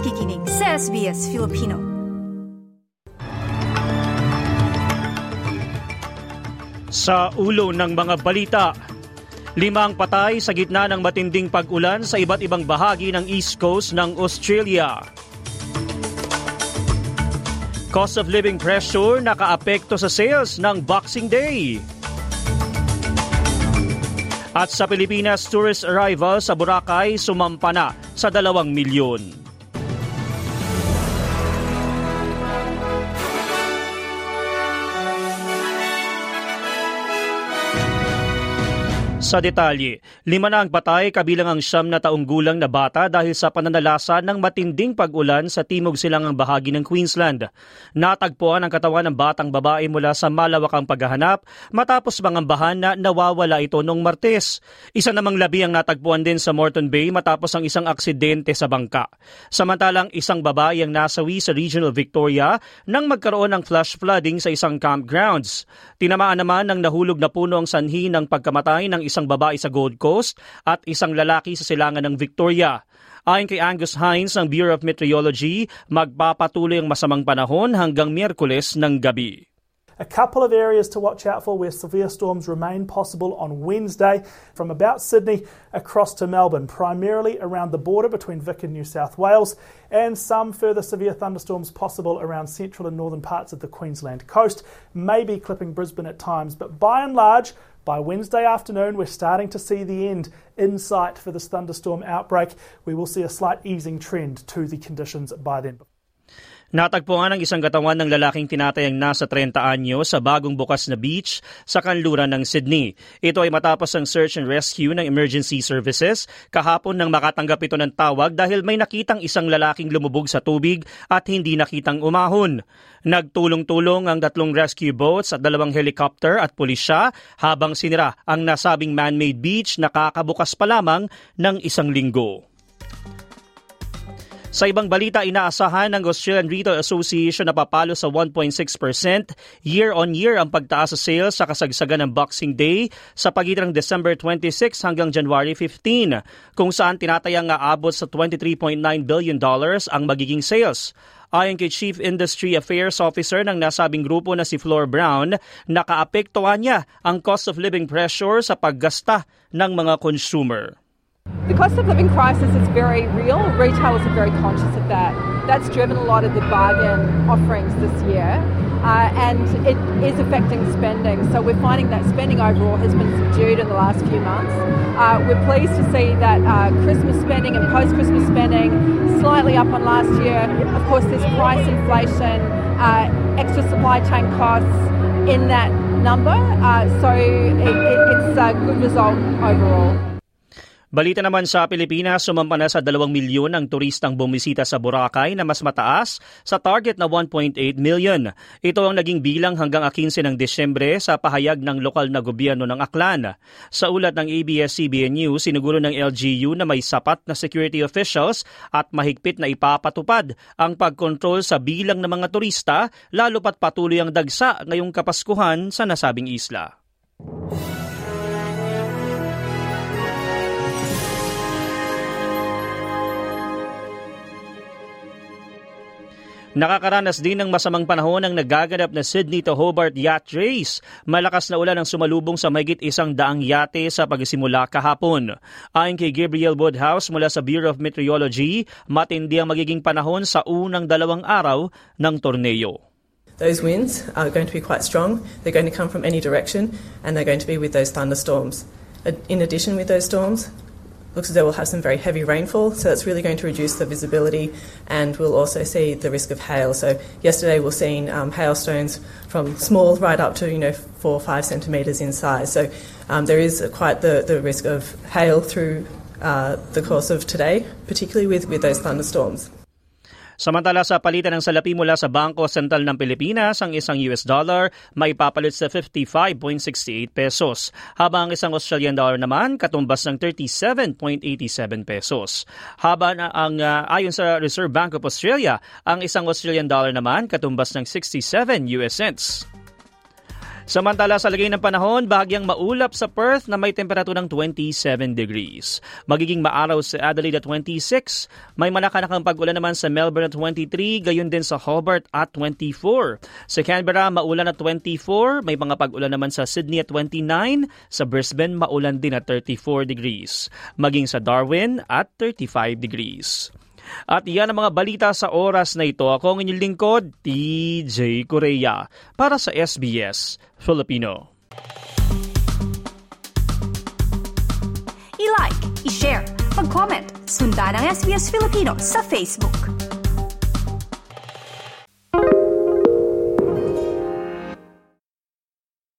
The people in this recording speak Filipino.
nakikinig sa SBS Filipino. Sa ulo ng mga balita, limang patay sa gitna ng matinding pag-ulan sa iba't ibang bahagi ng East Coast ng Australia. Cost of living pressure nakaapekto sa sales ng Boxing Day. At sa Pilipinas, tourist arrival sa Boracay sumampa na sa dalawang milyon. Sa detalye, lima na ang patay kabilang ang siyam na taong gulang na bata dahil sa pananalasa ng matinding pag-ulan sa timog silangang bahagi ng Queensland. Natagpuan ang katawan ng batang babae mula sa malawakang paghahanap matapos mangambahan na nawawala ito noong Martes. Isa namang labi ang natagpuan din sa Morton Bay matapos ang isang aksidente sa bangka. Samantalang isang babae ang nasawi sa Regional Victoria nang magkaroon ng flash flooding sa isang campgrounds. Tinamaan naman ng nahulog na puno ang sanhi ng pagkamatay ng isang isang babae sa Gold Coast at isang lalaki sa silangan ng Victoria. Ayon kay Angus Hines ng Bureau of Meteorology, magpapatuloy ang masamang panahon hanggang Miyerkules ng gabi. A couple of areas to watch out for where severe storms remain possible on Wednesday from about Sydney across to Melbourne, primarily around the border between Vic and New South Wales, and some further severe thunderstorms possible around central and northern parts of the Queensland coast, maybe clipping Brisbane at times, but by and large, by Wednesday afternoon, we're starting to see the end in sight for this thunderstorm outbreak. We will see a slight easing trend to the conditions by then. Natagpuan ang isang katawan ng lalaking tinatayang nasa 30 anyo sa bagong bukas na beach sa kanluran ng Sydney. Ito ay matapos ang search and rescue ng emergency services kahapon nang makatanggap ito ng tawag dahil may nakitang isang lalaking lumubog sa tubig at hindi nakitang umahon. Nagtulong-tulong ang tatlong rescue boats at dalawang helicopter at pulisya habang sinira ang nasabing man-made beach na kakabukas pa lamang ng isang linggo. Sa ibang balita, inaasahan ng Australian Retail Association na papalo sa 1.6% year-on-year ang pagtaas sa sales sa kasagsagan ng Boxing Day sa pagitan ng December 26 hanggang January 15, kung saan tinatayang aabot sa 23.9 billion dollars ang magiging sales. Ayon kay Chief Industry Affairs Officer ng nasabing grupo na si Flor Brown, nakaapektuhan niya ang cost of living pressure sa paggasta ng mga consumer. The cost of living crisis is very real. Retailers are very conscious of that. That's driven a lot of the bargain offerings this year. Uh, and it is affecting spending. So we're finding that spending overall has been subdued in the last few months. Uh, we're pleased to see that uh, Christmas spending and post Christmas spending slightly up on last year. Of course, there's price inflation, uh, extra supply chain costs in that number. Uh, so it, it, it's a good result overall. Balita naman sa Pilipinas, sumampa na sa 2 milyon ang turistang bumisita sa Boracay na mas mataas sa target na 1.8 million. Ito ang naging bilang hanggang 15 ng Desyembre sa pahayag ng lokal na gobyerno ng Aklan. Sa ulat ng ABS-CBN News, siniguro ng LGU na may sapat na security officials at mahigpit na ipapatupad ang pagkontrol sa bilang ng mga turista lalo pat patuloy ang dagsa ngayong Kapaskuhan sa nasabing isla. Nakakaranas din ng masamang panahon ang nagaganap na Sydney to Hobart Yacht Race. Malakas na ulan ang sumalubong sa mahigit isang daang yate sa pagsimula kahapon. Ayon kay Gabriel Woodhouse mula sa Bureau of Meteorology, matindi ang magiging panahon sa unang dalawang araw ng torneo. Those winds are going to be quite strong. They're going to come from any direction and they're going to be with those thunderstorms. In addition with those storms, looks as though we'll have some very heavy rainfall, so that's really going to reduce the visibility, and we'll also see the risk of hail. So yesterday we've seen um, hailstones from small right up to you know four or five centimetres in size. So um, there is quite the, the risk of hail through uh, the course of today, particularly with, with those thunderstorms. Samantala sa palitan ng salapi mula sa Bangko Sentral ng Pilipinas, ang isang US dollar may papalit sa 55.68 pesos, habang ang isang Australian dollar naman katumbas ng 37.87 pesos. Habang ang uh, ayon sa Reserve Bank of Australia, ang isang Australian dollar naman katumbas ng 67 US cents. Samantala sa lagay ng panahon, bahagyang maulap sa Perth na may temperaturang 27 degrees. Magiging maaraw sa Adelaide at 26, may manakanakang pag-ulan naman sa Melbourne at 23, gayon din sa Hobart at 24. Sa Canberra, maulan at 24, may mga pag-ulan naman sa Sydney at 29, sa Brisbane maulan din at 34 degrees. Maging sa Darwin at 35 degrees. At iyan ang mga balita sa oras na ito. Ako ang inyong lingkod, TJ Korea, para sa SBS Filipino. I-like, i-share, mag-comment, sundan ang SBS Filipino sa Facebook.